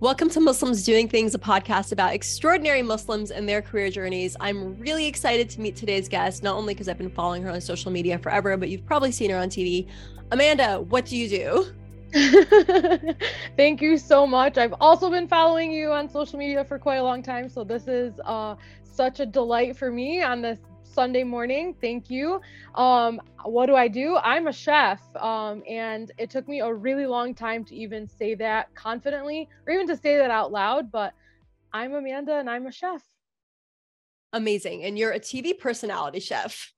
Welcome to Muslims Doing Things, a podcast about extraordinary Muslims and their career journeys. I'm really excited to meet today's guest, not only because I've been following her on social media forever, but you've probably seen her on TV. Amanda, what do you do? Thank you so much. I've also been following you on social media for quite a long time. So this is uh, such a delight for me on this Sunday morning. Thank you. Um, what do I do? I'm a chef. Um, and it took me a really long time to even say that confidently or even to say that out loud. But I'm Amanda and I'm a chef. Amazing. And you're a TV personality chef.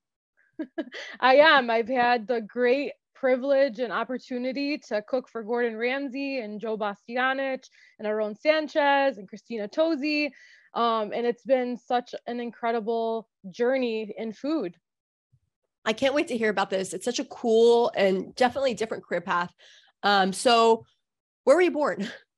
I am. I've had the great privilege and opportunity to cook for Gordon Ramsay and Joe Bastianich and Aaron Sanchez and Christina Tosi. Um, and it's been such an incredible journey in food. I can't wait to hear about this. It's such a cool and definitely different career path. Um, so, where were you born?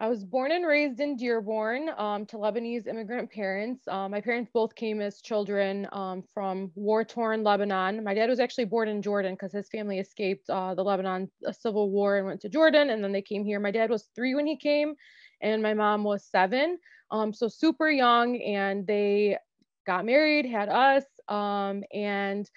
I was born and raised in Dearborn um, to Lebanese immigrant parents. Um, my parents both came as children um, from war torn Lebanon. My dad was actually born in Jordan because his family escaped uh, the Lebanon uh, civil war and went to Jordan, and then they came here. My dad was three when he came, and my mom was seven. Um, so super young, and they got married, had us, um, and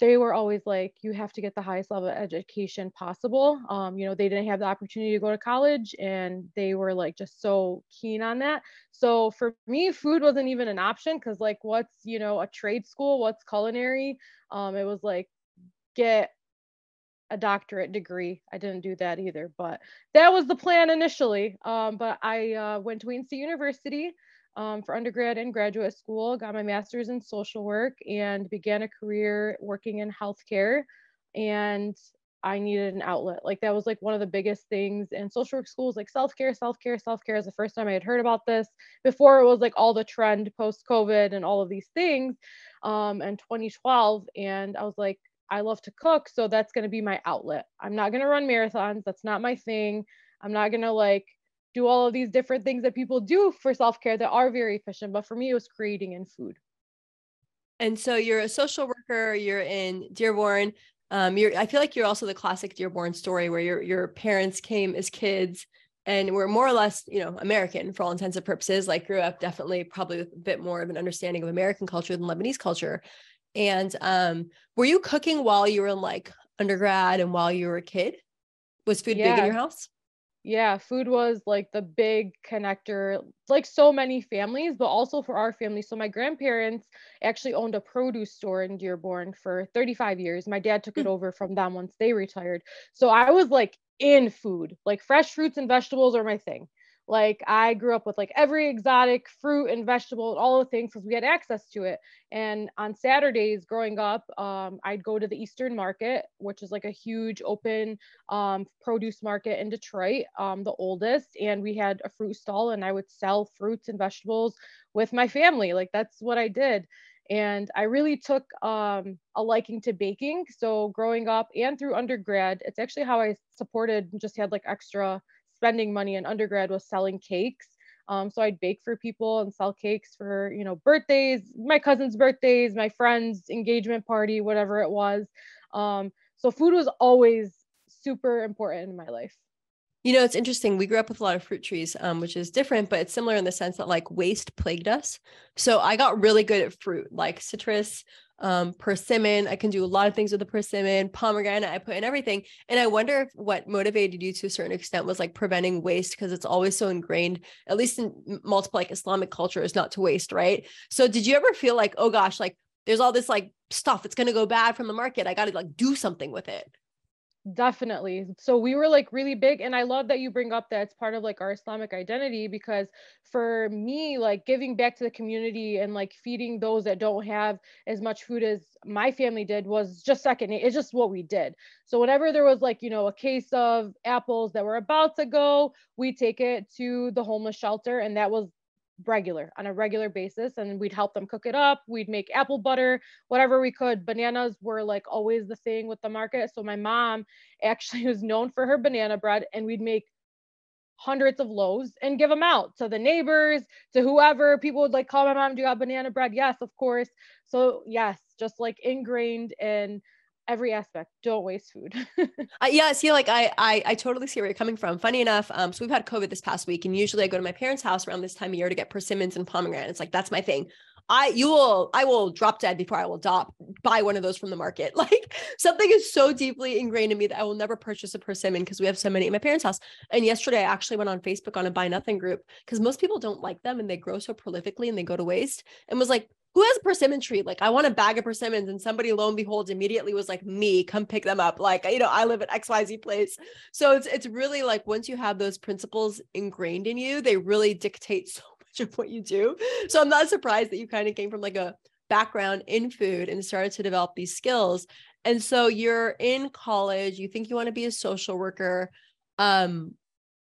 they were always like, you have to get the highest level of education possible. Um, you know, they didn't have the opportunity to go to college, and they were like just so keen on that. So for me, food wasn't even an option because like, what's you know a trade school? What's culinary? Um, it was like get a doctorate degree. I didn't do that either, but that was the plan initially. Um, but I uh, went to Wayne State University um, for undergrad and graduate school, got my master's in social work, and began a career working in healthcare. And I needed an outlet. Like that was like one of the biggest things in social work schools, like self-care, self-care, self-care is the first time I had heard about this before it was like all the trend post-COVID and all of these things um in 2012. And I was like, I love to cook, so that's going to be my outlet. I'm not going to run marathons. That's not my thing. I'm not going to like do all of these different things that people do for self-care that are very efficient, but for me it was creating in food. And so you're a social worker, you're in Dearborn. Um, you're I feel like you're also the classic Dearborn story where your your parents came as kids and were more or less, you know, American for all intents and purposes, like grew up definitely probably with a bit more of an understanding of American culture than Lebanese culture. And um, were you cooking while you were in like undergrad and while you were a kid? Was food yeah. big in your house? Yeah, food was like the big connector, like so many families, but also for our family. So my grandparents actually owned a produce store in Dearborn for 35 years. My dad took it hmm. over from them once they retired. So I was like in food, like fresh fruits and vegetables are my thing. Like I grew up with like every exotic fruit and vegetable and all the things because we had access to it. And on Saturdays growing up, um, I'd go to the Eastern Market, which is like a huge open um, produce market in Detroit, um, the oldest. And we had a fruit stall, and I would sell fruits and vegetables with my family. Like that's what I did and I really took um, a liking to baking. So growing up and through undergrad, it's actually how I supported just had like extra spending money in undergrad was selling cakes. Um, so I'd bake for people and sell cakes for, you know, birthdays, my cousin's birthdays, my friend's engagement party, whatever it was. Um, so food was always super important in my life. You know, it's interesting. We grew up with a lot of fruit trees, um, which is different, but it's similar in the sense that like waste plagued us. So I got really good at fruit, like citrus, um, persimmon. I can do a lot of things with the persimmon, pomegranate. I put in everything. And I wonder if what motivated you to a certain extent was like preventing waste because it's always so ingrained, at least in multiple like Islamic culture, is not to waste, right? So did you ever feel like, oh gosh, like there's all this like stuff that's going to go bad from the market. I got to like do something with it. Definitely. So we were like really big. And I love that you bring up that it's part of like our Islamic identity because for me, like giving back to the community and like feeding those that don't have as much food as my family did was just second. It's just what we did. So whenever there was like, you know, a case of apples that were about to go, we take it to the homeless shelter. And that was regular on a regular basis and we'd help them cook it up we'd make apple butter whatever we could. Bananas were like always the thing with the market so my mom actually was known for her banana bread and we'd make hundreds of loaves and give them out to the neighbors to whoever. People would like call my mom do you have banana bread? Yes of course. So yes just like ingrained in every aspect don't waste food uh, yeah see like I, I i totally see where you're coming from funny enough um so we've had covid this past week and usually i go to my parents house around this time of year to get persimmons and pomegranates like that's my thing I you will I will drop dead before I will dop buy one of those from the market. Like something is so deeply ingrained in me that I will never purchase a persimmon because we have so many in my parents' house. And yesterday I actually went on Facebook on a buy nothing group because most people don't like them and they grow so prolifically and they go to waste and was like, who has a persimmon tree? Like, I want a bag of persimmons. And somebody, lo and behold, immediately was like, me, come pick them up. Like, you know, I live at XYZ place. So it's it's really like once you have those principles ingrained in you, they really dictate so much of what you do. So I'm not surprised that you kind of came from like a background in food and started to develop these skills. And so you're in college, you think you want to be a social worker. Um,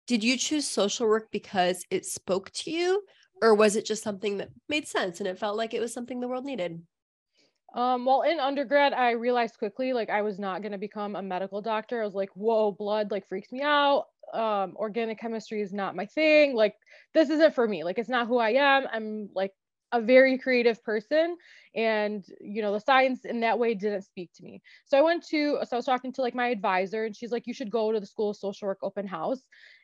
did you choose social work because it spoke to you? Or was it just something that made sense and it felt like it was something the world needed? Um, well, in undergrad, I realized quickly like I was not going to become a medical doctor. I was like, whoa, blood like freaks me out um organic chemistry is not my thing like this isn't for me like it's not who i am i'm like a very creative person and you know the science in that way didn't speak to me so i went to so i was talking to like my advisor and she's like you should go to the school of social work open house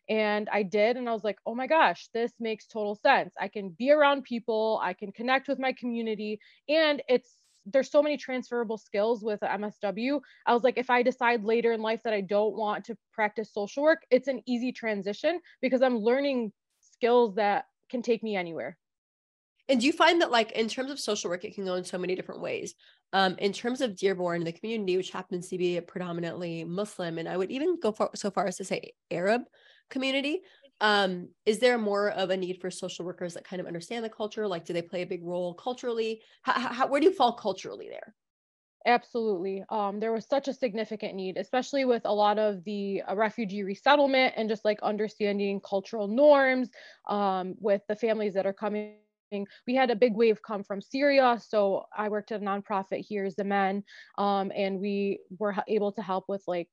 and i did and i was like oh my gosh this makes total sense i can be around people i can connect with my community and it's there's so many transferable skills with MSW. I was like, if I decide later in life that I don't want to practice social work, it's an easy transition because I'm learning skills that can take me anywhere. And do you find that, like, in terms of social work, it can go in so many different ways? Um, in terms of Dearborn, the community, which happens to be predominantly Muslim, and I would even go for, so far as to say Arab community, um, is there more of a need for social workers that kind of understand the culture? Like, do they play a big role culturally? How, how, where do you fall culturally there? Absolutely. Um, there was such a significant need, especially with a lot of the uh, refugee resettlement and just like understanding cultural norms um, with the families that are coming. We had a big wave come from Syria. So I worked at a nonprofit here, Zaman, um, and we were able to help with like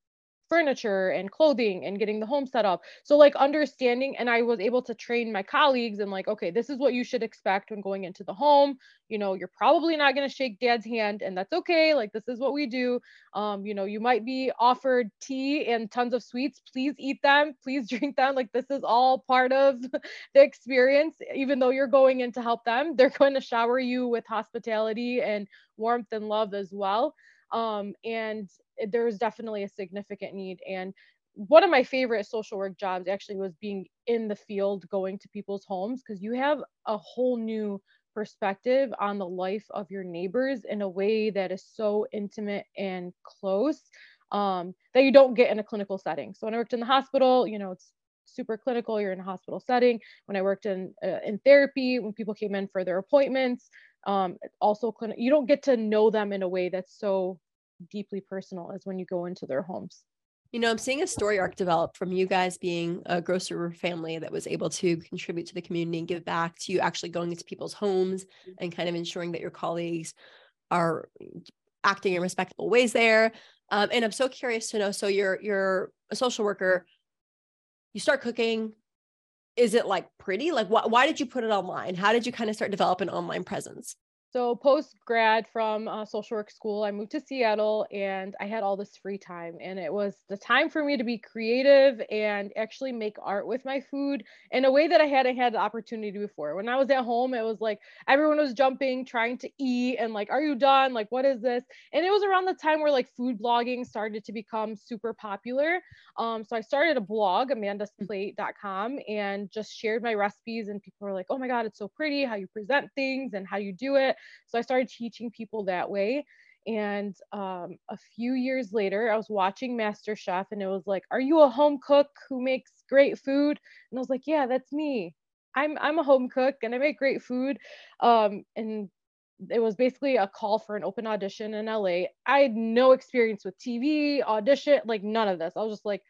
furniture and clothing and getting the home set up. So like understanding and I was able to train my colleagues and like okay, this is what you should expect when going into the home. You know, you're probably not going to shake dad's hand and that's okay. Like this is what we do. Um, you know, you might be offered tea and tons of sweets. Please eat them. Please drink them. Like this is all part of the experience even though you're going in to help them. They're going to shower you with hospitality and warmth and love as well um, and there's definitely a significant need. And one of my favorite social work jobs actually was being in the field going to people's homes because you have a whole new perspective on the life of your neighbors in a way that is so intimate and close um, that you don't get in a clinical setting. So when i worked in the hospital you know it's super clinical you're in a hospital setting. When i worked in uh, in therapy when people came in for their appointments um, also clinic you don't get to know them in a way that's so deeply personal as when you go into their homes you know i'm seeing a story arc develop from you guys being a grocer family that was able to contribute to the community and give back to you actually going into people's homes and kind of ensuring that your colleagues are acting in respectable ways there um, and i'm so curious to know so you're you're a social worker you start cooking is it like pretty? Like, wh- why did you put it online? How did you kind of start developing online presence? So post grad from uh, social work school, I moved to Seattle and I had all this free time and it was the time for me to be creative and actually make art with my food in a way that I hadn't had the opportunity before. When I was at home, it was like everyone was jumping, trying to eat and like, are you done? Like, what is this? And it was around the time where like food blogging started to become super popular. Um, so I started a blog, amandasplate.com, and just shared my recipes and people were like, oh my God, it's so pretty how you present things and how you do it. So I started teaching people that way. And um, a few years later, I was watching MasterChef and it was like, Are you a home cook who makes great food? And I was like, Yeah, that's me. I'm, I'm a home cook and I make great food. Um, and it was basically a call for an open audition in LA. I had no experience with TV, audition, like none of this. I was just like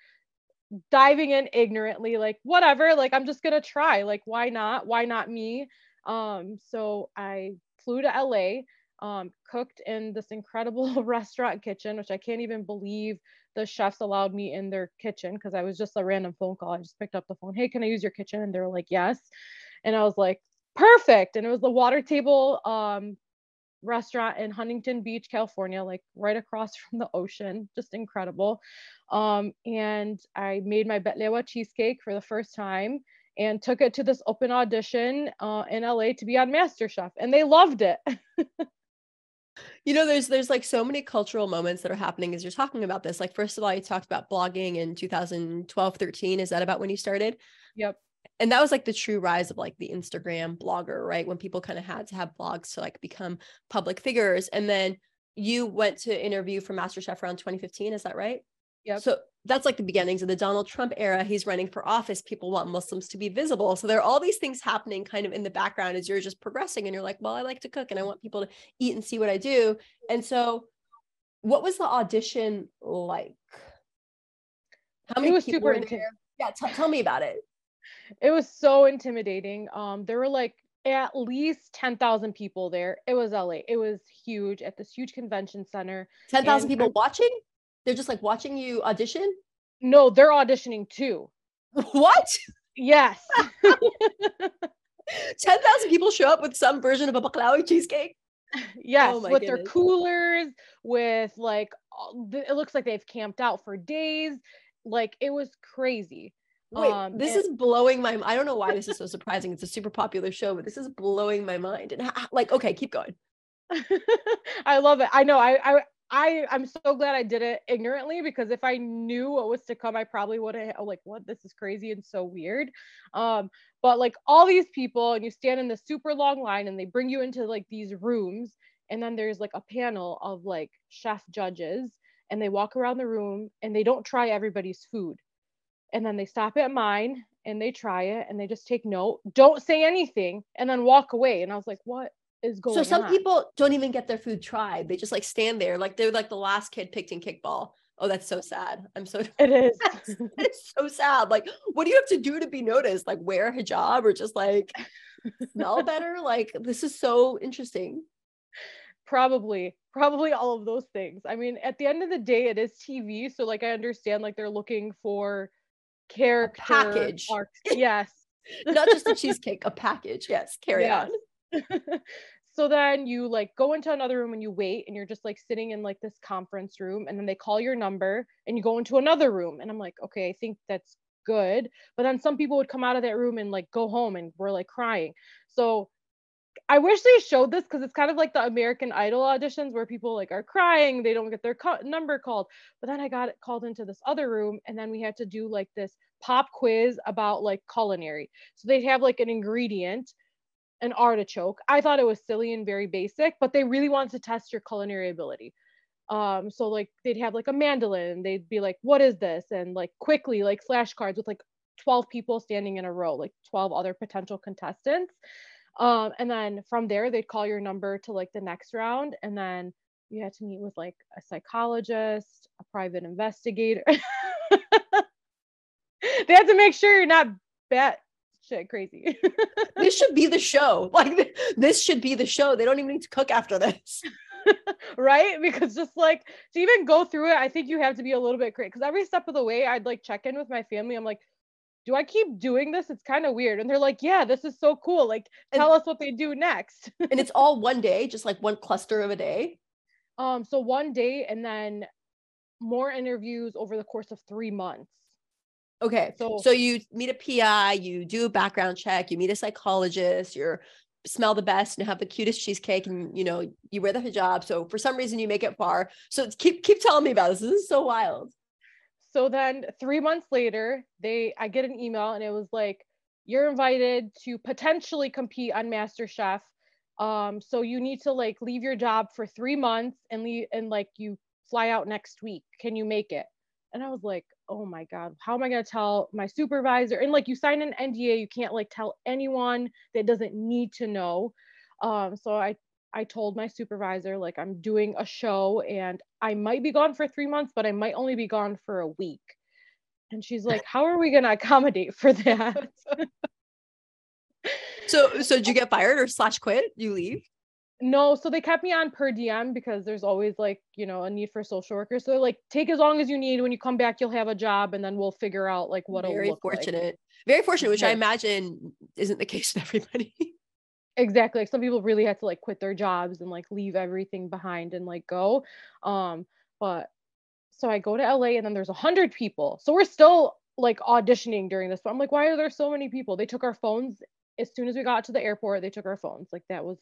diving in ignorantly, like whatever, like I'm just gonna try. Like, why not? Why not me? Um, so I flew to LA, um, cooked in this incredible restaurant kitchen, which I can't even believe the chefs allowed me in their kitchen because I was just a random phone call. I just picked up the phone. Hey, can I use your kitchen? And they were like, yes. And I was like, perfect. And it was the water table um, restaurant in Huntington Beach, California, like right across from the ocean. Just incredible. Um, and I made my Betlewa cheesecake for the first time and took it to this open audition uh, in LA to be on MasterChef, and they loved it. you know there's there's like so many cultural moments that are happening as you're talking about this. Like first of all you talked about blogging in 2012 13 is that about when you started? Yep. And that was like the true rise of like the instagram blogger right? When people kind of had to have blogs to like become public figures. And then you went to interview for masterchef around 2015 is that right yeah so that's like the beginnings of the Donald Trump era. He's running for office. People want Muslims to be visible. So there are all these things happening kind of in the background as you're just progressing and you're like, well, I like to cook and I want people to eat and see what I do. And so what was the audition like? How many it was super intimidating. Yeah, t- tell me about it. It was so intimidating. Um, there were like at least 10,000 people there. It was LA. It was huge at this huge convention center. 10,000 people watching? They're just like watching you audition? No, they're auditioning too. What? Yes. 10,000 people show up with some version of a baklava cheesecake? Yes, oh with goodness. their coolers, with like, it looks like they've camped out for days. Like, it was crazy. Wait, um, this and- is blowing my I don't know why this is so surprising. It's a super popular show, but this is blowing my mind. And like, okay, keep going. I love it. I know. I, I I I'm so glad I did it ignorantly because if I knew what was to come, I probably would have like, what this is crazy and so weird. Um, but like all these people, and you stand in the super long line, and they bring you into like these rooms, and then there's like a panel of like chef judges, and they walk around the room and they don't try everybody's food, and then they stop at mine and they try it and they just take note, don't say anything, and then walk away. And I was like, what? Is going so some on. people don't even get their food tried. They just like stand there like they're like the last kid picked in kickball. Oh that's so sad. I'm so it is. it's so sad. Like what do you have to do to be noticed? Like wear a hijab or just like smell better? Like this is so interesting. Probably probably all of those things. I mean at the end of the day it is tv so like i understand like they're looking for character a package. arcs. yes. Not just a cheesecake a package. Yes carry yes. on so then you like go into another room and you wait and you're just like sitting in like this conference room and then they call your number and you go into another room and I'm like okay I think that's good but then some people would come out of that room and like go home and we're like crying so I wish they showed this because it's kind of like the American Idol auditions where people like are crying, they don't get their co- number called. But then I got called into this other room, and then we had to do like this pop quiz about like culinary. So they'd have like an ingredient, an artichoke. I thought it was silly and very basic, but they really wanted to test your culinary ability. Um, so like they'd have like a mandolin, they'd be like, what is this? And like quickly, like flashcards with like 12 people standing in a row, like 12 other potential contestants. Um, and then from there, they'd call your number to like the next round. And then you had to meet with like a psychologist, a private investigator. they had to make sure you're not bet shit crazy. this should be the show. Like this should be the show. They don't even need to cook after this. right? Because just like to even go through it, I think you have to be a little bit crazy. Because every step of the way, I'd like check in with my family. I'm like, do I keep doing this? It's kind of weird. And they're like, yeah, this is so cool. Like, tell and, us what they do next. and it's all one day, just like one cluster of a day. Um, so one day and then more interviews over the course of three months. Okay. So, so you meet a PI, you do a background check, you meet a psychologist, you're smell the best and have the cutest cheesecake and you know you wear the hijab so for some reason you make it far. So keep keep telling me about this this is so wild. So then 3 months later they I get an email and it was like you're invited to potentially compete on MasterChef. Um so you need to like leave your job for 3 months and leave and like you fly out next week. Can you make it? And I was like oh my god how am i going to tell my supervisor? And like you sign an nda you can't like tell anyone that doesn't need to know. Um so i i told my supervisor like i'm doing a show and i might be gone for three months but i might only be gone for a week. And she's like how are we going to accommodate for that? So so did you get fired or slash quit? You leave no, so they kept me on per diem because there's always like, you know, a need for social workers. So like take as long as you need. When you come back, you'll have a job and then we'll figure out like what a Very fortunate. Like. Very fortunate, which. I imagine isn't the case with everybody. exactly like some people really had to like quit their jobs and like leave everything behind and like go um but so i go to la and then there's a hundred people so we're still like auditioning during this but i'm like why are there so many people they took our phones as soon as we got to the airport they took our phones like that was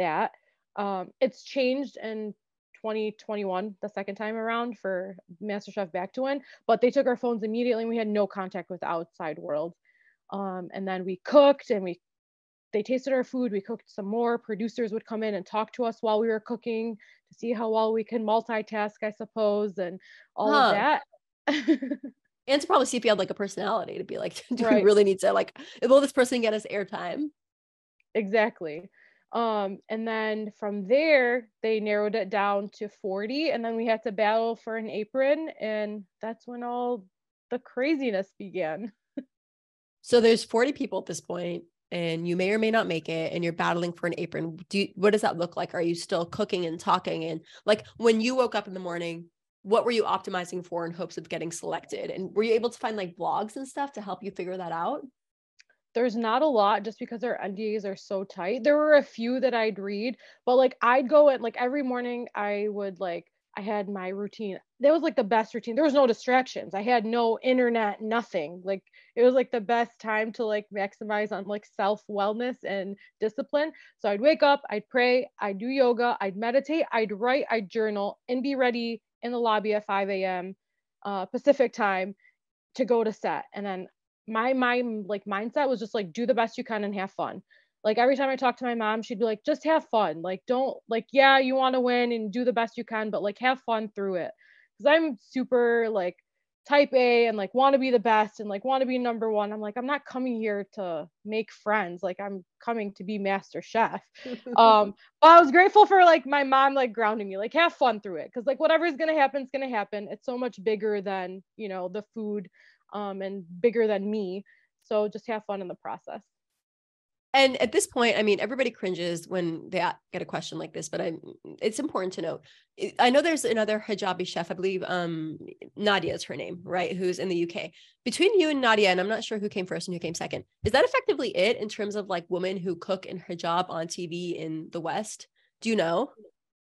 that. Um it's changed in 2021 the second time around for masterchef back to win but they took our phones immediately and we had no contact with the outside world. Um, and then we cooked and we they tasted our food. We cooked some more. Producers would come in and talk to us while we were cooking to see how well we can multitask i suppose and all huh. of that. And to probably see if you had like a personality to be like do right. we really need to like will this person get us airtime? Exactly um and then from there they narrowed it down to 40 and then we had to battle for an apron and that's when all the craziness began. So there's 40 people at this point and you may or may not make it and you're battling for an apron. Do you, what does that look like? Are you still cooking and talking and like when you woke up in the morning what were you optimizing for in hopes of getting selected? And were you able to find like blogs and stuff to help you figure that out there's not a lot just because our NDAs are so tight. There were a few that I'd read, but like I'd go and like every morning I would like I had my routine. That was like the best routine. There was no distractions. I had no internet, nothing. Like it was like the best time to like maximize on like self wellness and discipline. So I'd wake up, I'd pray, I'd do yoga, I'd meditate, I'd write, I'd journal, and be ready in the lobby at 5 a.m. Uh, Pacific time to go to set. And then my my like mindset was just like do the best you can and have fun. Like every time i talk to my mom she'd be like just have fun. Like don't like yeah you want to win and do the best you can but like have fun through it. Because i'm super like type a and like want to be the best and like want to be number one. I'm like i'm not coming here to make friends. Like i'm coming to be master chef. Um but i was grateful for like my mom like grounding me. Like have fun through it. Because like whatever's gonna happen is gonna happen. It's so much bigger than you know the food um, and bigger than me. So just have fun in the process. And at this point, I mean, everybody cringes when they get a question like this, but I'm, it's important to note. I know there's another hijabi chef, I believe, um, Nadiya is her name, right? Who's in the UK. Between you and Nadiya, and I'm not sure who came first and who came second. Is that effectively it in terms of like women who cook in hijab on TV in the West? Do you know?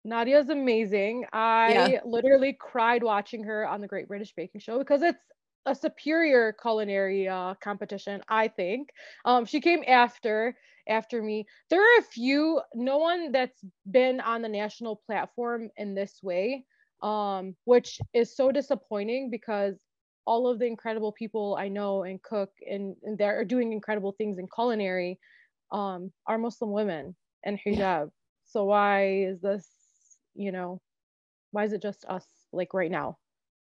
Nadiya's amazing. I yeah. literally cried watching her on the Great British Baking Show because it's a superior culinary uh, competition, I think. Um, she came after after me. There are a few, no one that's been on the national platform in this way, um, which is so disappointing because all of the incredible people I know and cook and, and that are doing incredible things in culinary um, are Muslim women and hijab. Yeah. So why is this, you know, why is it just us like right now?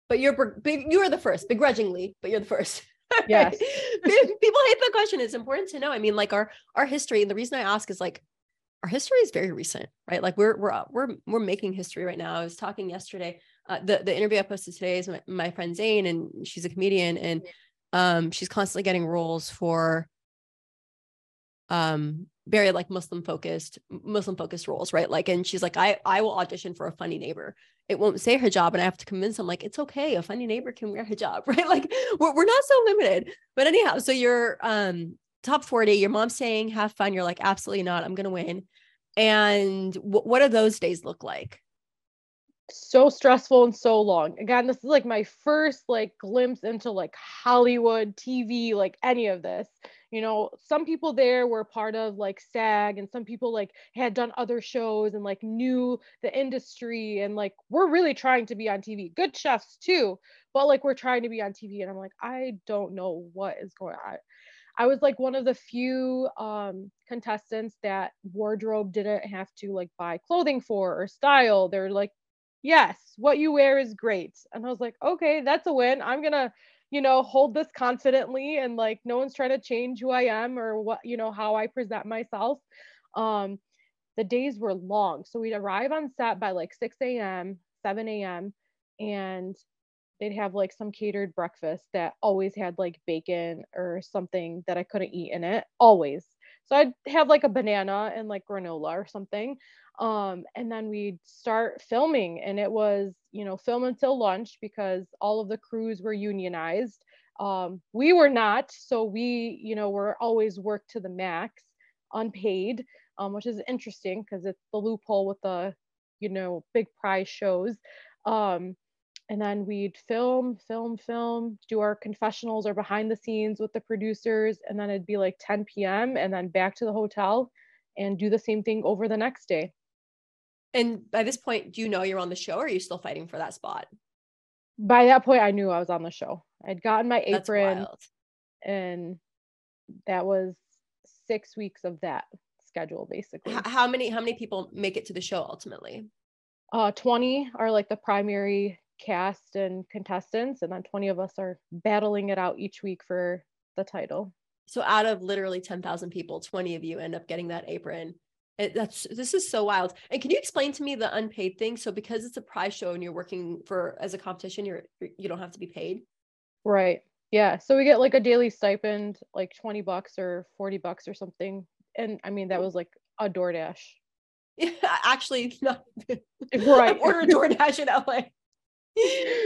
But you're you are the first begrudgingly but you're the first. Yes. People hate the question. It's important to know. I mean like our our history and the reason i ask is like our history is very recent right? Like we're we're we're we're making history right now. I was talking yesterday uh, the the interview i posted today is my, my friend zane and she's a comedian and um she's constantly getting roles for um very like muslim focused muslim focused roles right? Like and she's like i i will audition for a funny neighbor it won't say hijab and i have to convince them like it's okay a funny neighbor can wear hijab right? Like we're, we're not so limited. But anyhow so you're um top 40 your mom's saying have fun you're like absolutely not i'm gonna win. And w- what do those days look like? So stressful and so long. Again this is like my first like glimpse into like hollywood tv like any of this you know some people there were part of like sag and some people like had done other shows and like knew the industry and like we're really trying to be on tv good chefs too but like we're trying to be on tv and i'm like i don't know what is going on I was like one of the few um, contestants that wardrobe didn't have to like buy clothing for or style. They're like, yes, what you wear is great. And I was like, okay, that's a win. I'm gonna you know, hold this confidently and like no one's trying to change who I am or what, you know, how I present myself. Um, the days were long. So we'd arrive on set by like 6 a.m., 7 a.m., and they'd have like some catered breakfast that always had like bacon or something that I couldn't eat in it, always. So I'd have like a banana and like granola or something um, and then we'd start filming and it was you know film until lunch because all of the crews were unionized um, we were not so we you know were always worked to the max unpaid, um, which is interesting because it's the loophole with the, you know, big prize shows. Um, and then we'd film, film, film, do our confessionals or behind the scenes with the producers, and then it'd be like 10 p.m. and then back to the hotel and do the same thing over the next day. And by this point, do you know you're on the show or are you still fighting for that spot? By that point, I knew I was on the show. I'd gotten my apron and that was six weeks of that schedule basically. How many how many people make it to the show ultimately? Uh 20 are like the primary cast and contestants and then 20 of us are battling it out each week for the title. So out of literally 10,000 people, 20 of you end up getting that apron. It, that's this is so wild. And can you explain to me the unpaid thing? So because it's a prize show and you're working for as a competition, you're you don't have to be paid. Right. Yeah. So we get like a daily stipend, like 20 bucks or 40 bucks or something. And I mean that was like a DoorDash. Yeah, actually not right. Order a DoorDash in LA.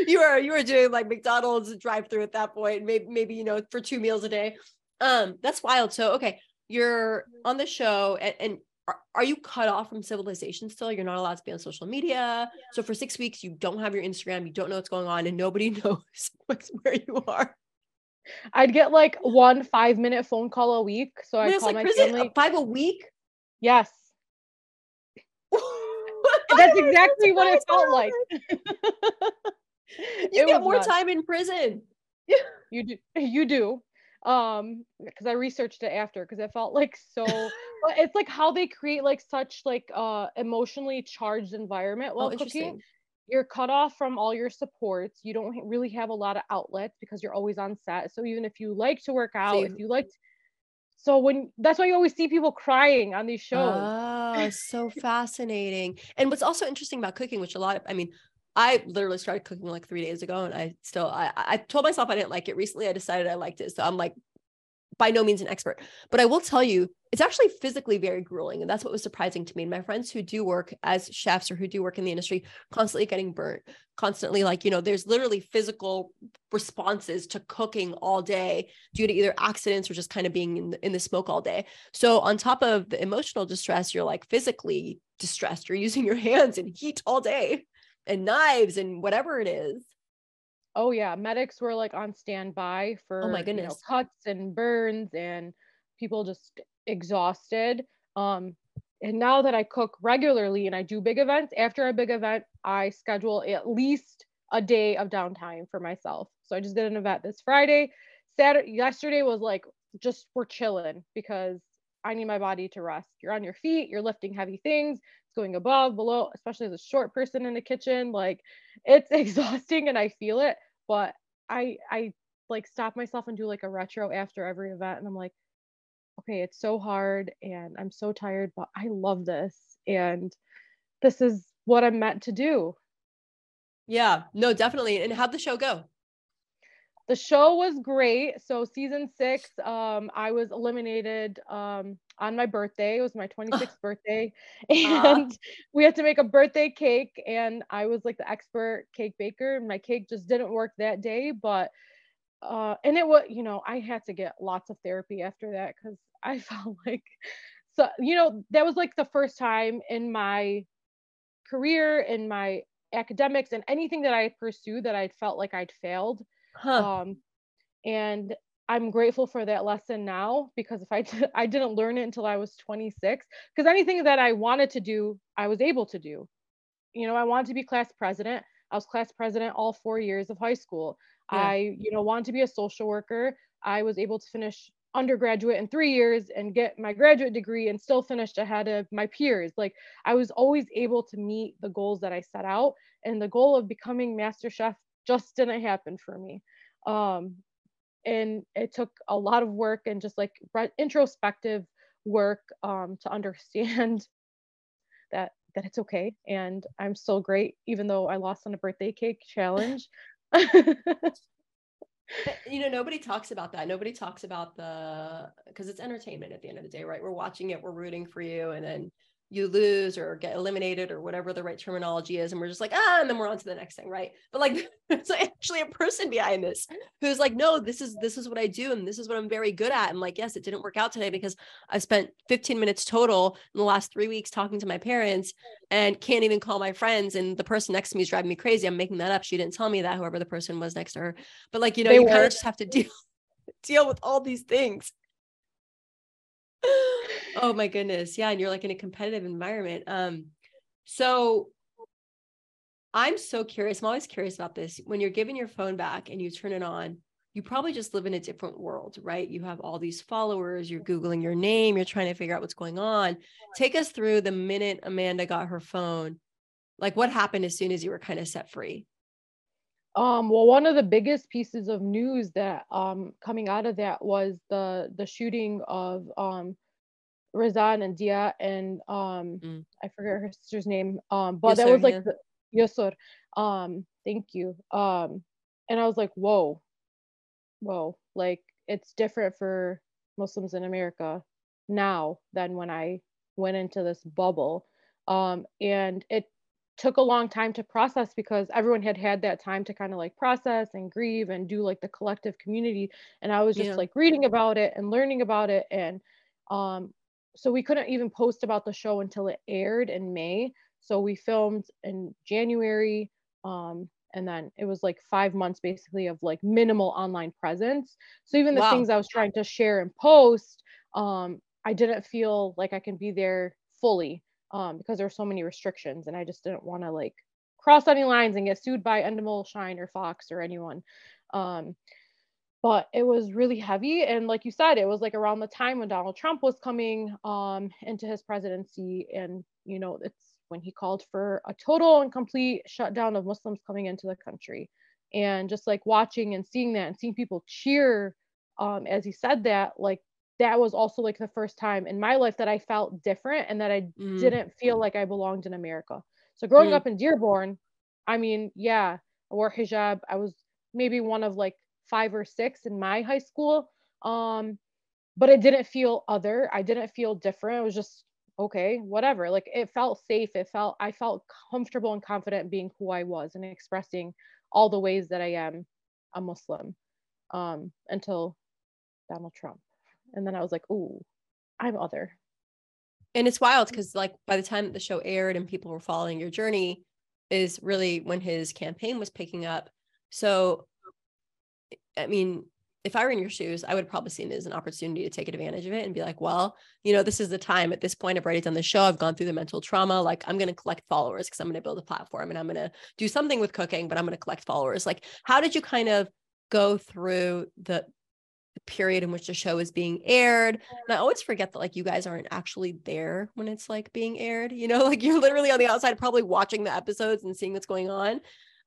you are you are doing like McDonald's drive through at that point, maybe maybe you know for two meals a day. Um, that's wild. So okay, you're on the show and, and are, are you cut off from civilization still? You're not allowed to be on social media. Yeah. So for six weeks, you don't have your Instagram, you don't know what's going on, and nobody knows where you are. I'd get like one five minute phone call a week. So I call like my prison, family. Five a week? Yes. That's exactly what it felt like. you it get more nuts. time in prison. you do. You do. Um, because I researched it after because it felt like so. it's like how they create like such like uh emotionally charged environment while oh, cooking. You're cut off from all your supports. You don't really have a lot of outlets because you're always on set. So even if you like to work out, if you like so when that's why you always see people crying on these shows. Oh, so fascinating. And what's also interesting about cooking, which a lot of I mean, I literally started cooking like three days ago and I still I I told myself I didn't like it recently. I decided I liked it. So I'm like by no means an expert, but I will tell you, it's actually physically very grueling. And that's what was surprising to me. And my friends who do work as chefs or who do work in the industry, constantly getting burnt, constantly like, you know, there's literally physical responses to cooking all day due to either accidents or just kind of being in the, in the smoke all day. So, on top of the emotional distress, you're like physically distressed. You're using your hands in heat all day and knives and whatever it is. Oh yeah, medics were like on standby for oh my goodness you know, cuts and burns and people just exhausted. Um, and now that I cook regularly and I do big events, after a big event, I schedule at least a day of downtime for myself. So I just did an event this Friday. Saturday, yesterday was like just we're chilling because I need my body to rest. You're on your feet, you're lifting heavy things, going above, below, especially as a short person in the kitchen. Like it's exhausting and I feel it. But I I like stop myself and do like a retro after every event and I'm like, okay, it's so hard and I'm so tired, but I love this. And this is what I'm meant to do. Yeah, no, definitely. And how'd the show go? The show was great. So season six, um, I was eliminated um, on my birthday. It was my 26th birthday, and uh. we had to make a birthday cake. And I was like the expert cake baker. And my cake just didn't work that day, but uh, and it was, you know, I had to get lots of therapy after that because I felt like, so you know, that was like the first time in my career, in my academics, and anything that I pursued that I felt like I'd failed Huh. Um, and I'm grateful for that lesson now because if I t- I didn't learn it until I was 26 because anything that I wanted to do, I was able to do. You know, I wanted to be class president. I was class president all 4 years of high school. Yeah. I, you know, wanted to be a social worker. I was able to finish undergraduate in 3 years and get my graduate degree and still finished ahead of my peers. Like I was always able to meet the goals that I set out and the goal of becoming master chef just didn't happen for me. Um, and it took a lot of work and just like introspective work um, to understand that that it's okay. And i'm still great even though i lost on a birthday cake challenge. You know nobody talks about that. Nobody talks about the because it's entertainment at the end of the day right? We're watching it we're rooting for you and then you lose or get eliminated or whatever the right terminology is and we're just like ah and then we're on to the next thing right? But like it's actually a person behind this who's like no this is this is what i do and this is what i'm very good at and like yes it didn't work out today because i spent 15 minutes total in the last three weeks talking to my parents and can't even call my friends and the person next to me is driving me crazy i'm making that up she didn't tell me that whoever the person was next to her. But like you know they you kind of just have to deal deal with all these things oh my goodness. Yeah. And you're like in a competitive environment. Um, so I'm so curious. I'm always curious about this. When you're giving your phone back and you turn it on, you probably just live in a different world, right? You have all these followers, you're Googling your name, you're trying to figure out what's going on. Take us through the minute Amanda got her phone. Like what happened as soon as you were kind of set free? Um, well, one of the biggest pieces of news that um, coming out of that was the the shooting of um, Razan and Deah and um mm. I forget her sister's name. Um but that was like yeah. the, Yusor. Um thank you. Um and I was like, whoa, whoa, like it's different for Muslims in America now than when I went into this bubble. Um and it took a long time to process because everyone had had that time to kind of like process and grieve and do like the collective community and i was just yeah. like reading about it and learning about it and um so we couldn't even post about the show until it aired in May. So we filmed in January. Um, and then it was like five months basically of like minimal online presence. So even the wow. things I was trying to share and post, um, I didn't feel like I can be there fully um, because there were so many restrictions and I just didn't want to like cross any lines and get sued by Endemol Shine or Fox or anyone. Um, but it was really heavy and like you said it was like around the time when donald trump was coming um, into his presidency and you know it's when he called for a total and complete shutdown of muslims coming into the country and just like watching and seeing that and seeing people cheer um, as he said that like that was also like the first time in my life that i felt different and that i mm. didn't feel like i belonged in america so growing mm. up in dearborn i mean yeah i wore hijab i was maybe one of like five or six in my high school. Um, but it didn't feel other. I didn't feel different. It was just okay, whatever. Like it felt safe. It felt I felt comfortable and confident being who I was and expressing all the ways that I am a Muslim. Um, until Donald Trump. And then I was like, ooh, I'm other. And it's wild because like by the time the show aired and people were following your journey is really when his campaign was picking up. So I mean, if I were in your shoes, I would probably see it as an opportunity to take advantage of it and be like, well, you know, this is the time at this point. I've already done the show. I've gone through the mental trauma. Like, I'm going to collect followers because I'm going to build a platform and I'm going to do something with cooking, but I'm going to collect followers. Like, how did you kind of go through the, the period in which the show is being aired? And I always forget that like you guys aren't actually there when it's like being aired, you know, like you're literally on the outside, probably watching the episodes and seeing what's going on.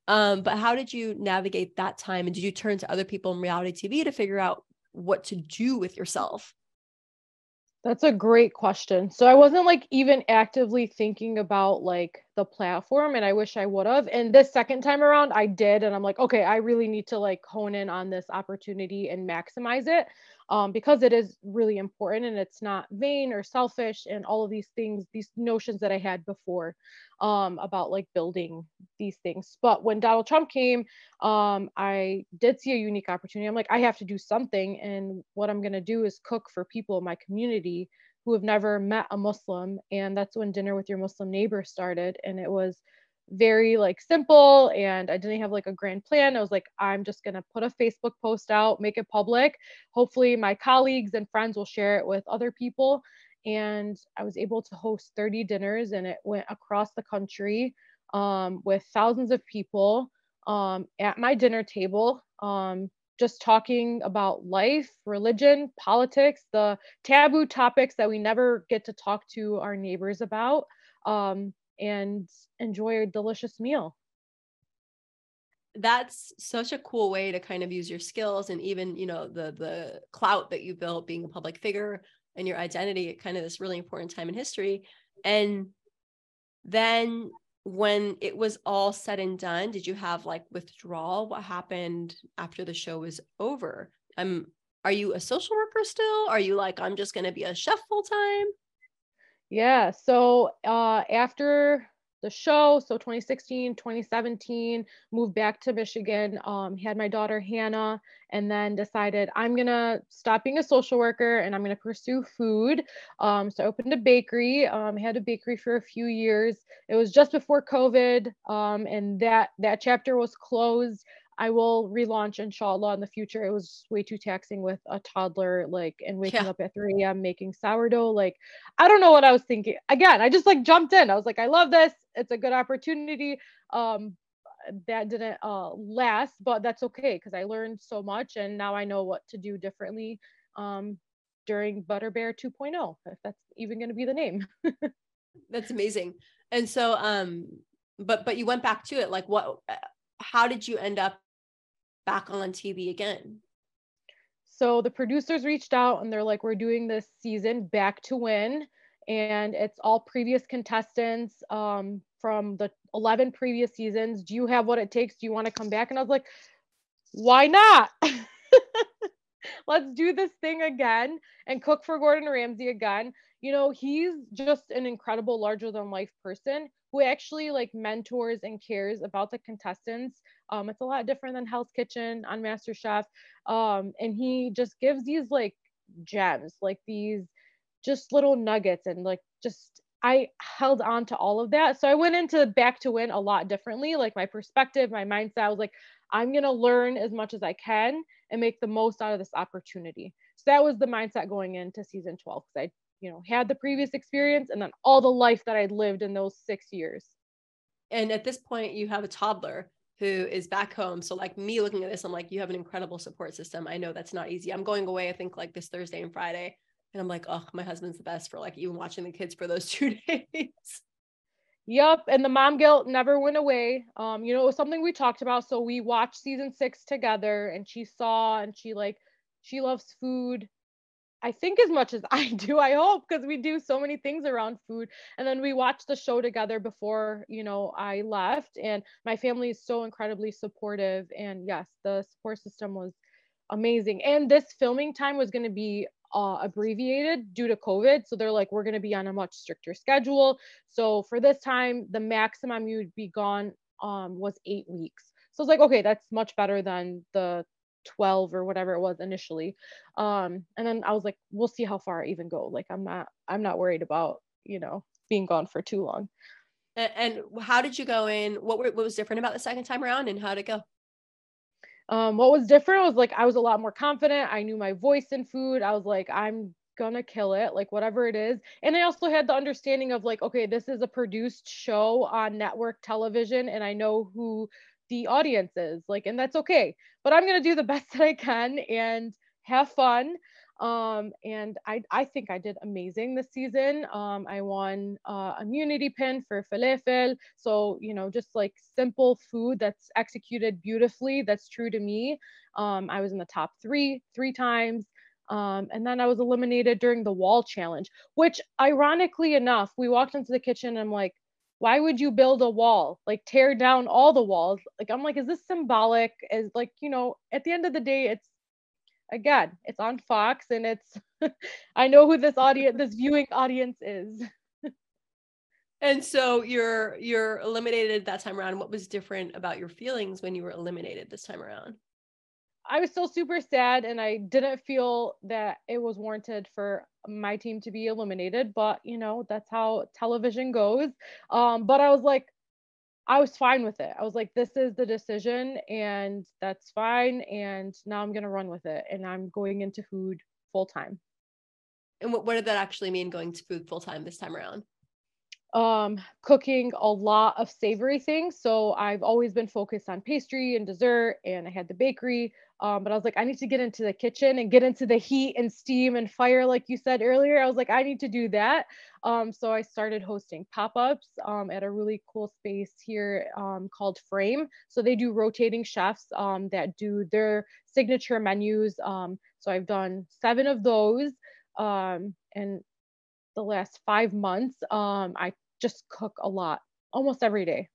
Um, but how did you navigate that time? And did you turn to other people in reality TV to figure out what to do with yourself? That's a great question. So I wasn't like even actively thinking about like the platform and I wish I would have. And this second time around I did and I'm like, okay, I really need to like hone in on this opportunity and maximize it um, because it is really important and it's not vain or selfish and all of these things, these notions that I had before um, about like building these things. But when Donald Trump came, um, I did see a unique opportunity. I'm like, I have to do something. And what I'm going to do is cook for people in my community who have never met a Muslim. And that's when Dinner with Your Muslim Neighbor started. And it was very like simple and I didn't have like a grand plan. I was like, I'm just going to put a Facebook post out, make it public. Hopefully, my colleagues and friends will share it with other people. And I was able to host 30 dinners and it went across the country um, with thousands of people um, at my dinner table. Um, just talking about life, religion, politics, the taboo topics that we never get to talk to our neighbors about. Um, and enjoy a delicious meal. That's such a cool way to kind of use your skills and even you know the the clout that you built being a public figure and your identity at kind of this really important time in history. And then when it was all said and done did you have like withdrawal? What happened after the show was over? Um are you a social worker still? Are you like i'm just going to be a chef full time Yeah. So uh, after the show, so 2016, 2017, moved back to Michigan, um, had my daughter Hannah, and then decided I'm gonna stop being a social worker and I'm gonna pursue food. Um, so I opened a bakery. Um, had a bakery for a few years. It was just before COVID, um, and that that chapter was closed. I will relaunch inshallah in the future. It was way too taxing with a toddler, like, and waking yeah. up at 3 a.m. making sourdough. Like, I don't know what I was thinking. Again, I just like jumped in. I was like, I love this. It's a good opportunity. Um, that didn't uh, last, but that's okay because I learned so much and now I know what to do differently um, during Butter Bear 2.0, if that's even going to be the name. that's amazing. And so, um, but but you went back to it. Like, what? How did you end up back on TV again? So the producers reached out and they're like, we're doing this season back to win. And it's all previous contestants um, from the 11 previous seasons. Do you have what it takes? Do you want to come back? And I was like, why not? Let's do this thing again and cook for Gordon Ramsay again. You know, he's just an incredible, larger than life person who actually like mentors and cares about the contestants. Um, it's a lot different than Hell's Kitchen on MasterChef. Um, and he just gives these like gems, like these just little nuggets and like just I held on to all of that. So I went into back to win a lot differently. Like my perspective, my mindset, I was like, I'm gonna learn as much as I can and make the most out of this opportunity. So that was the mindset going into season 12 because I you know had the previous experience and then all the life that i'd lived in those six years and at this point you have a toddler who is back home so like me looking at this i'm like you have an incredible support system i know that's not easy i'm going away i think like this thursday and friday and i'm like oh my husband's the best for like even watching the kids for those two days Yep, and the mom guilt never went away. Um, you know, it was something we talked about. So we watched season six together, and she saw, and she like, she loves food. I think as much as I do, I hope, because we do so many things around food. And then we watched the show together before, you know, I left. And my family is so incredibly supportive. And yes, the support system was amazing. And this filming time was going to be uh, abbreviated due to COVID. So they're like, we're going to be on a much stricter schedule. So for this time, the maximum you would be gone um, was eight weeks. So it's like, okay, that's much better than the 12 or whatever it was initially. Um and then i was like we'll see how far i even go. Like i'm not i'm not worried about you know being gone for too long. And, and how did you go in? What, were, what was different about the second time around and how did it go? Um what was different was like i was a lot more confident. I knew my voice in food. I was like i'm gonna kill it like whatever it is. And i also had the understanding of like okay this is a produced show on network television and i know who the audience is like and that's okay but i'm going to do the best that i can and have fun um, and I, I think I did amazing this season. Um, I won uh, immunity pin for falafel. So, you know, just like simple food that's executed beautifully, that's true to me. Um, I was in the top three, three times. Um, and then I was eliminated during the wall challenge, which ironically enough, we walked into the kitchen and I'm like, why would you build a wall? Like tear down all the walls. Like i'm like is this symbolic? Is like you know at the end of the day it's again it's on fox and it's i know who this audience this viewing audience is. And so you're you're eliminated that time around. What was different about your feelings when you were eliminated this time around I was still super sad and I didn't feel that it was warranted for my team to be eliminated, but you know, that's how television goes. Um, but I was like, I was fine with it. I was like, this is the decision and that's fine. And now I'm going to run with it and I'm going into food full time. And what, what did that actually mean going to food full time this time around? um, cooking a lot of savory things. So I've always been focused on pastry and dessert, and I had the bakery. Um, but I was like, I need to get into the kitchen and get into the heat and steam and fire, like you said earlier. I was like, I need to do that. Um, so I started hosting pop ups um, at a really cool space here um, called Frame. So they do rotating chefs um, that do their signature menus. Um, so I've done seven of those. and the last five months, um, I just cook a lot almost every day.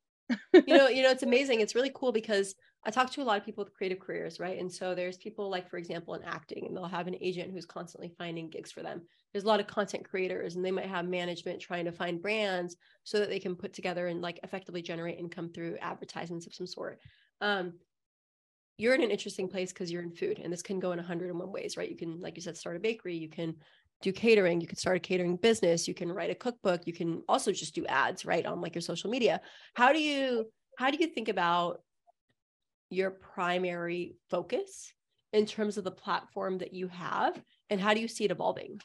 you know, you know, it's amazing. It's really cool because I talk to a lot of people with creative careers, right? And so there's people like, for example, in acting, and they'll have an agent who's constantly finding gigs for them. There's a lot of content creators, and they might have management trying to find brands so that they can put together and like effectively generate income through advertisements of some sort. Um, you're in an interesting place because you're in food, and this can go in 101 ways, right? You can, like you said, start a bakery, you can do catering, you can start a catering business, you can write a cookbook, you can also just do ads, right, on like your social media. How do you how do you think about your primary focus in terms of the platform that you have and how do you see it evolving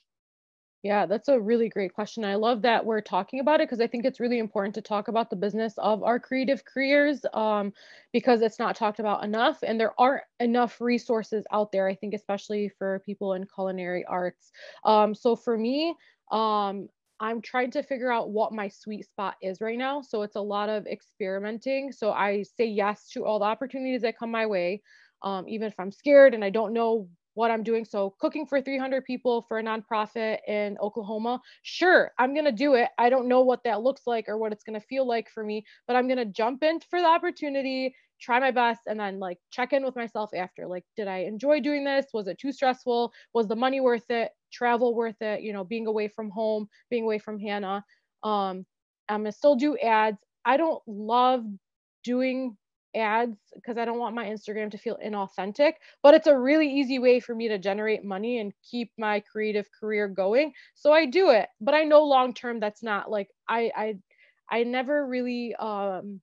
yeah, that's a really great question. I love that we're talking about it because I think it's really important to talk about the business of our creative careers um, because it's not talked about enough and there aren't enough resources out there, I think, especially for people in culinary arts. Um, so for me, um, I'm trying to figure out what my sweet spot is right now. So it's a lot of experimenting. So I say yes to all the opportunities that come my way, um, even if I'm scared and I don't know what I'm doing. So cooking for 300 people for a nonprofit in Oklahoma, sure, I'm going to do it. I don't know what that looks like or what it's going to feel like for me, but I'm going to jump in for the opportunity, try my best and then like check in with myself after like did i enjoy doing this? Was it too stressful? Was the money worth it? Travel worth it? You know being away from home being away from hannah. Um i'm gonna still do ads. I don't love doing ads because i don't want my instagram to feel inauthentic but it's a really easy way for me to generate money and keep my creative career going so i do it. But i know long term that's not like i i i never really um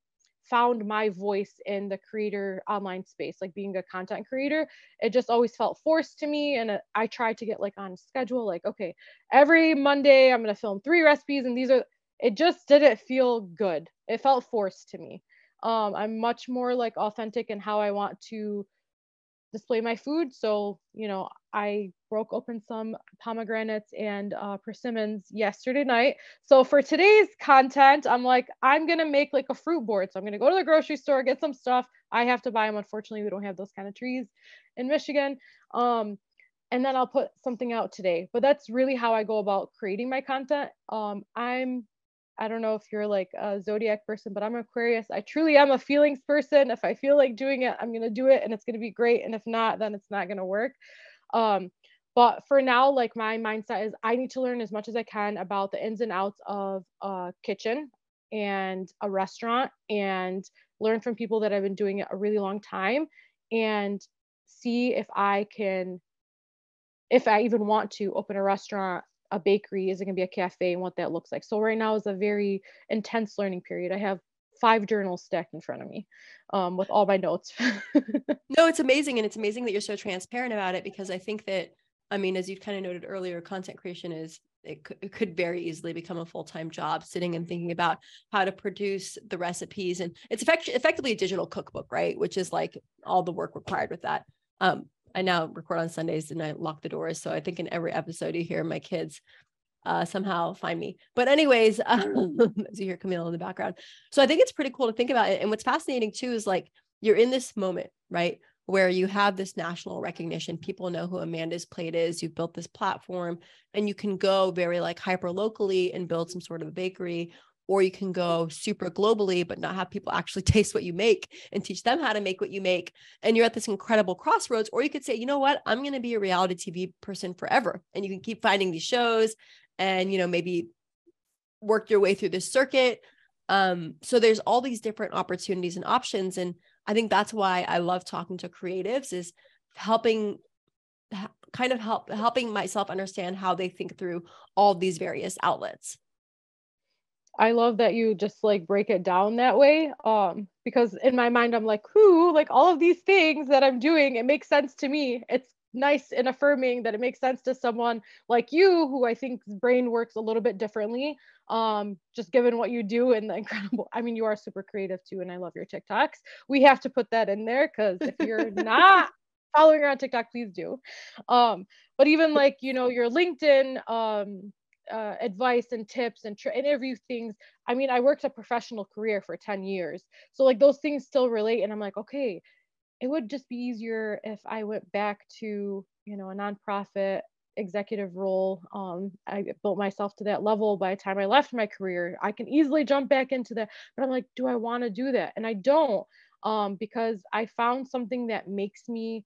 found my voice in the creator online space, like being a content creator. It just always felt forced to me. And uh, I tried to get like on schedule, like, okay, every Monday I'm going to film three recipes and these are, it just didn't feel good. It felt forced to me. Um, I'm much more like authentic in how I want to display my food. So, you know, I broke open some pomegranates and uh, persimmons yesterday night. So for today's content, I'm like, I'm to make like a fruit board. So I'm to go to the grocery store, get some stuff. I have to buy them. Unfortunately, we don't have those kind of trees in Michigan. Um, and then I'll put something out today. But that's really how I go about creating my content. Um, I'm I don't know if you're like a zodiac person, but I'm Aquarius. I truly am a feelings person. If I feel like doing it, I'm going to do it and it's going to be great. And if not, then it's not going to work. Um, but for now, like my mindset is I need to learn as much as I can about the ins and outs of a kitchen and a restaurant and learn from people that have been doing it a really long time and see if I can, if I even want to open a restaurant a bakery? Is it going to be a cafe and what that looks like? So right now is a very intense learning period. I have five journals stacked in front of me um, with all my notes. no, it's amazing. And it's amazing that you're so transparent about it because I think that, I mean, as you kind of noted earlier, content creation is, it could, it could very easily become a full-time job sitting and thinking about how to produce the recipes. And it's effect- effectively a digital cookbook, right? Which is like all the work required with that. Um, I now record on Sundays and I lock the doors. So I think in every episode you hear my kids uh, somehow find me. But anyways, um, as you hear Camille in the background. So I think it's pretty cool to think about it. And what's fascinating too is like you're in this moment, right? Where you have this national recognition. People know who Amanda's Plate is. You've built this platform and you can go very like hyper locally and build some sort of a bakery or you can go super globally but not have people actually taste what you make and teach them how to make what you make and you're at this incredible crossroads or you could say you know what i'm going to be a reality tv person forever and you can keep finding these shows and you know maybe work your way through this circuit um, so there's all these different opportunities and options and i think that's why i love talking to creatives is helping kind of help helping myself understand how they think through all these various outlets I love that you just like break it down that way. Um, because in my mind, I'm like, who, like all of these things that I'm doing, it makes sense to me. It's nice and affirming that it makes sense to someone like you, who I think brain works a little bit differently. Um, just given what you do and the incredible, I mean, you are super creative too, and I love your TikToks. We have to put that in there because if you're not following her on TikTok, please do. Um, but even like, you know, your LinkedIn, um, uh, advice and tips and tr- interview things. I mean, I worked a professional career for 10 years. So like those things still relate. And I'm like, okay, it would just be easier if I went back to, you know, a nonprofit executive role. Um, I built myself to that level by the time I left my career. I can easily jump back into that. But I'm like, do I want to do that? And I don't. um, because I found something that makes me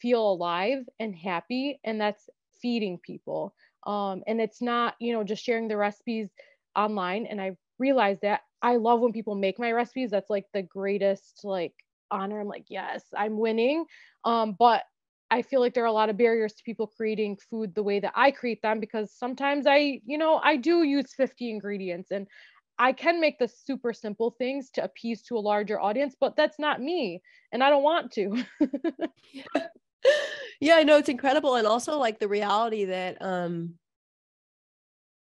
feel alive and happy, and that's feeding people. Um, and it's not, you know, just sharing the recipes online. And I realized that I love when people make my recipes. That's like the greatest like honor. I'm like, yes, I'm winning. Um, but I feel like there are a lot of barriers to people creating food the way that I create them because sometimes I, you know, I do use 50 ingredients and I can make the super simple things to appease to a larger audience, but that's not me and I don't want to. yeah, I know it's incredible and also like the reality that um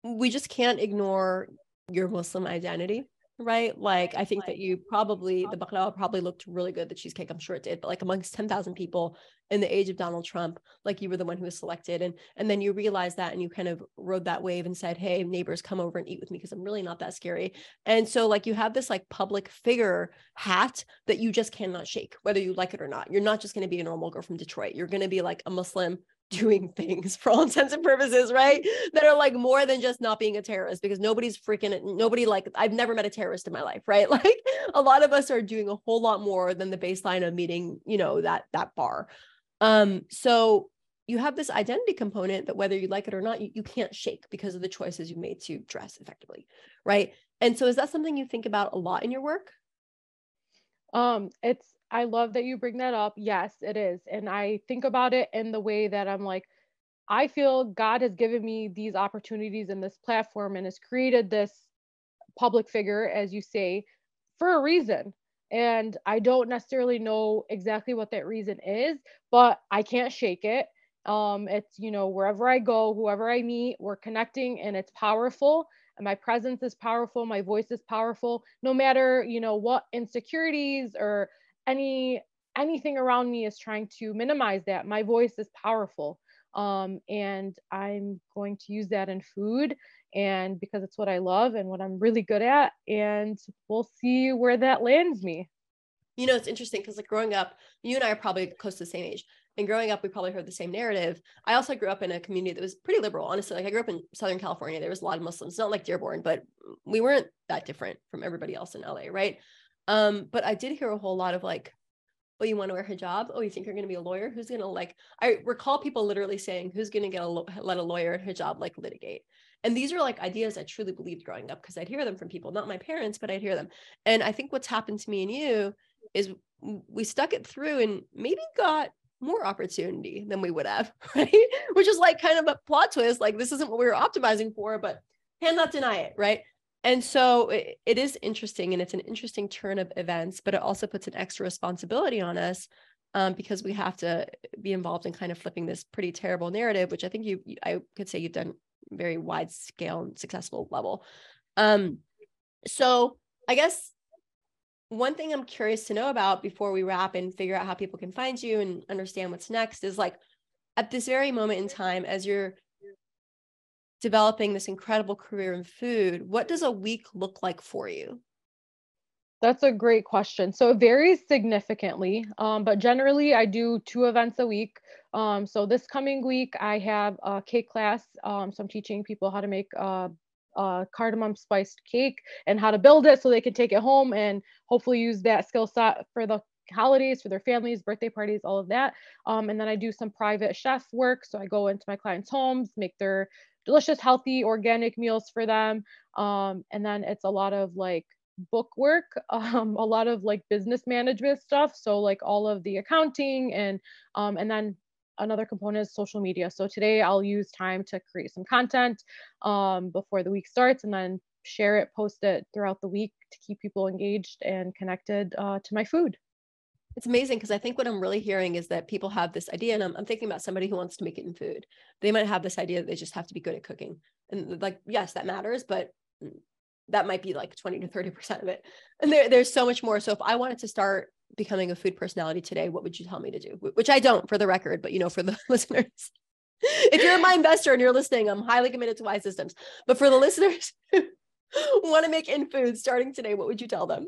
we just can't ignore your Muslim identity right? Like I think that you probably the baklava probably looked really good. The cheesecake, I'm sure it did, but like amongst 10,000 people in the age of Donald Trump, like you were the one who was selected, and and then you realized that and you kind of rode that wave and said, "Hey, neighbors, come over and eat with me because I'm really not that scary." And so like you have this like public figure hat that you just cannot shake, whether you like it or not. You're not just to be a normal girl from Detroit. You're to be like a Muslim doing things for all intents and purposes, right? That are like more than just not being a terrorist because nobody's freaking nobody like I've never met a terrorist in my life, right? Like a lot of us are doing a whole lot more than the baseline of meeting, you know, that that bar. Um so you have this identity component that whether you like it or not, you, you can't shake because of the choices you've made to dress effectively, right? And so is that something you think about a lot in your work? Um, it's I love that you bring that up. Yes, it is. And I think about it in the way that I'm like, I feel God has given me these opportunities and this platform and has created this public figure, as you say, for a reason. And I don't necessarily know exactly what that reason is, but I can't shake it. Um, it's, you know, wherever I go, whoever I meet, we're connecting and it's powerful. And my presence is powerful. My voice is powerful. No matter you know what insecurities or any anything around me is trying to minimize that my voice is powerful. Um, and i'm going to use that in food and because it's what i love and what i'm really good at and we'll see where that lands me you know it's interesting because like growing up you and i are probably close to the same age and growing up we probably heard the same narrative i also grew up in a community that was pretty liberal honestly like i grew up in southern california there was a lot of muslims not like dearborn but we weren't that different from everybody else in la right um, but I did hear a whole lot of like, oh, you want to wear hijab? Oh, you think you're going to be a lawyer? Who's going to like, I recall people literally saying, who's going to get a, let a lawyer in hijab like litigate? And these are like ideas I truly believed growing up because I'd hear them from people, not my parents, but I'd hear them. And I think what's happened to me and you is we stuck it through and maybe got more opportunity than we would have, right? Which is like kind of a plot twist. Like this isn't what we were optimizing for, but cannot deny it, right? And so it, it is interesting and it's an interesting turn of events, but it also puts an extra responsibility on us um, because we have to be involved in kind of flipping this pretty terrible narrative, which I think you, I could say you've done very wide scale and successful level. Um, so I guess one thing I'm curious to know about before we wrap and figure out how people can find you and understand what's next is like at this very moment in time, as you're developing this incredible career in food, what does a week look like for you? That's a great question. So it varies significantly, um, but generally I do two events a week. Um, so this coming week I have a cake class. Um, so I'm teaching people how to make a, a cardamom spiced cake and how to build it so they can take it home and hopefully use that skill set for the holidays for their families, birthday parties, all of that. Um, and then I do some private chef work. So I go into my clients' homes, make their delicious, healthy, organic meals for them. Um, and then it's a lot of like book work, um, a lot of like business management stuff. So like all of the accounting and um, and then another component is social media. So today I'll use time to create some content um, before the week starts and then share it, post it throughout the week to keep people engaged and connected uh, to my food it's amazing because I think what I'm really hearing is that people have this idea, and I'm, I'm, thinking about somebody who wants to make it in food. They might have this idea that they just have to be good at cooking. And like, yes, that matters, but that might be like 20 to 30% of it. And there, there's so much more. So if I wanted to start becoming a food personality today, what would you tell me to do? Which I don't for the record, but you know, for the listeners. if you're my investor and you're listening, I'm highly committed to Wise Systems. But for the listeners who want to make in food starting today, what would you tell them?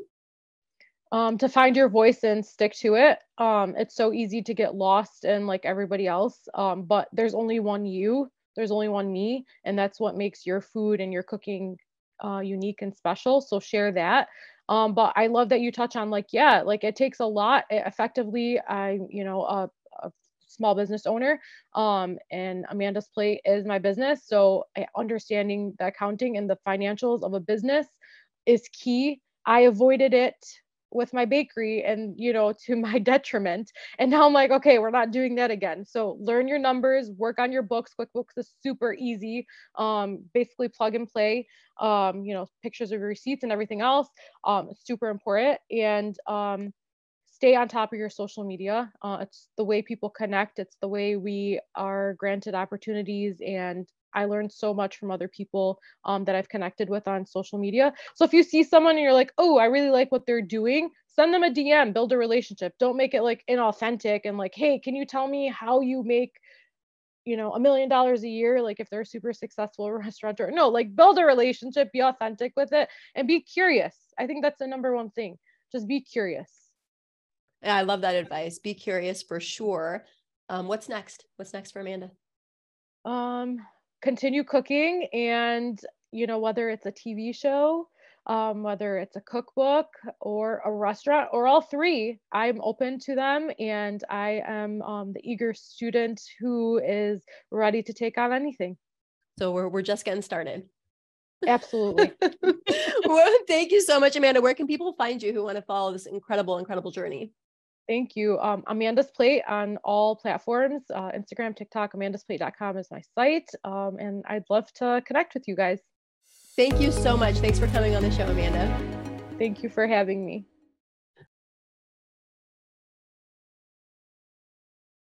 um, to find your voice and stick to it. Um, it's so easy to get lost in like everybody else, um, but there's only one you, there's only one me, and that's what makes your food and your cooking uh, unique and special. So share that. Um, but I love that you touch on like, yeah, like it takes a lot. It effectively, I, you know, a, a small business owner, um, and Amanda's Plate is my business. So understanding the accounting and the financials of a business is key. I avoided it with my bakery and you know to my detriment and now i'm like okay we're not doing that again. So learn your numbers work on your books. Quickbooks is super easy um, basically plug and play um, you know pictures of your receipts and everything else um, super important and um, stay on top of your social media uh, it's the way people connect it's the way we are granted opportunities and I learned so much from other people um, that I've connected with on social media. So if you see someone and you're like, oh, I really like what they're doing, send them a DM, build a relationship. Don't make it like inauthentic and like, hey, can you tell me how you make, you know, a million dollars a year? Like if they're a super successful restaurateur. No, like build a relationship, be authentic with it, and be curious. I think that's the number one thing. Just be curious. Yeah, I love that advice. Be curious for sure. Um, what's next? What's next for Amanda? Um, continue cooking and you know whether it's a tv show um, whether it's a cookbook or a restaurant or all three i'm open to them. And i am um, the eager student who is ready to take on anything. So we're, we're just getting started. Absolutely. Well thank you so much amanda. Where can people find you who want to follow this incredible incredible journey Thank you. Um, Amanda's Plate on all platforms uh, Instagram, TikTok, amandasplate.com is my site. Um, and I'd love to connect with you guys. Thank you so much. Thanks for coming on the show, Amanda. Thank you for having me.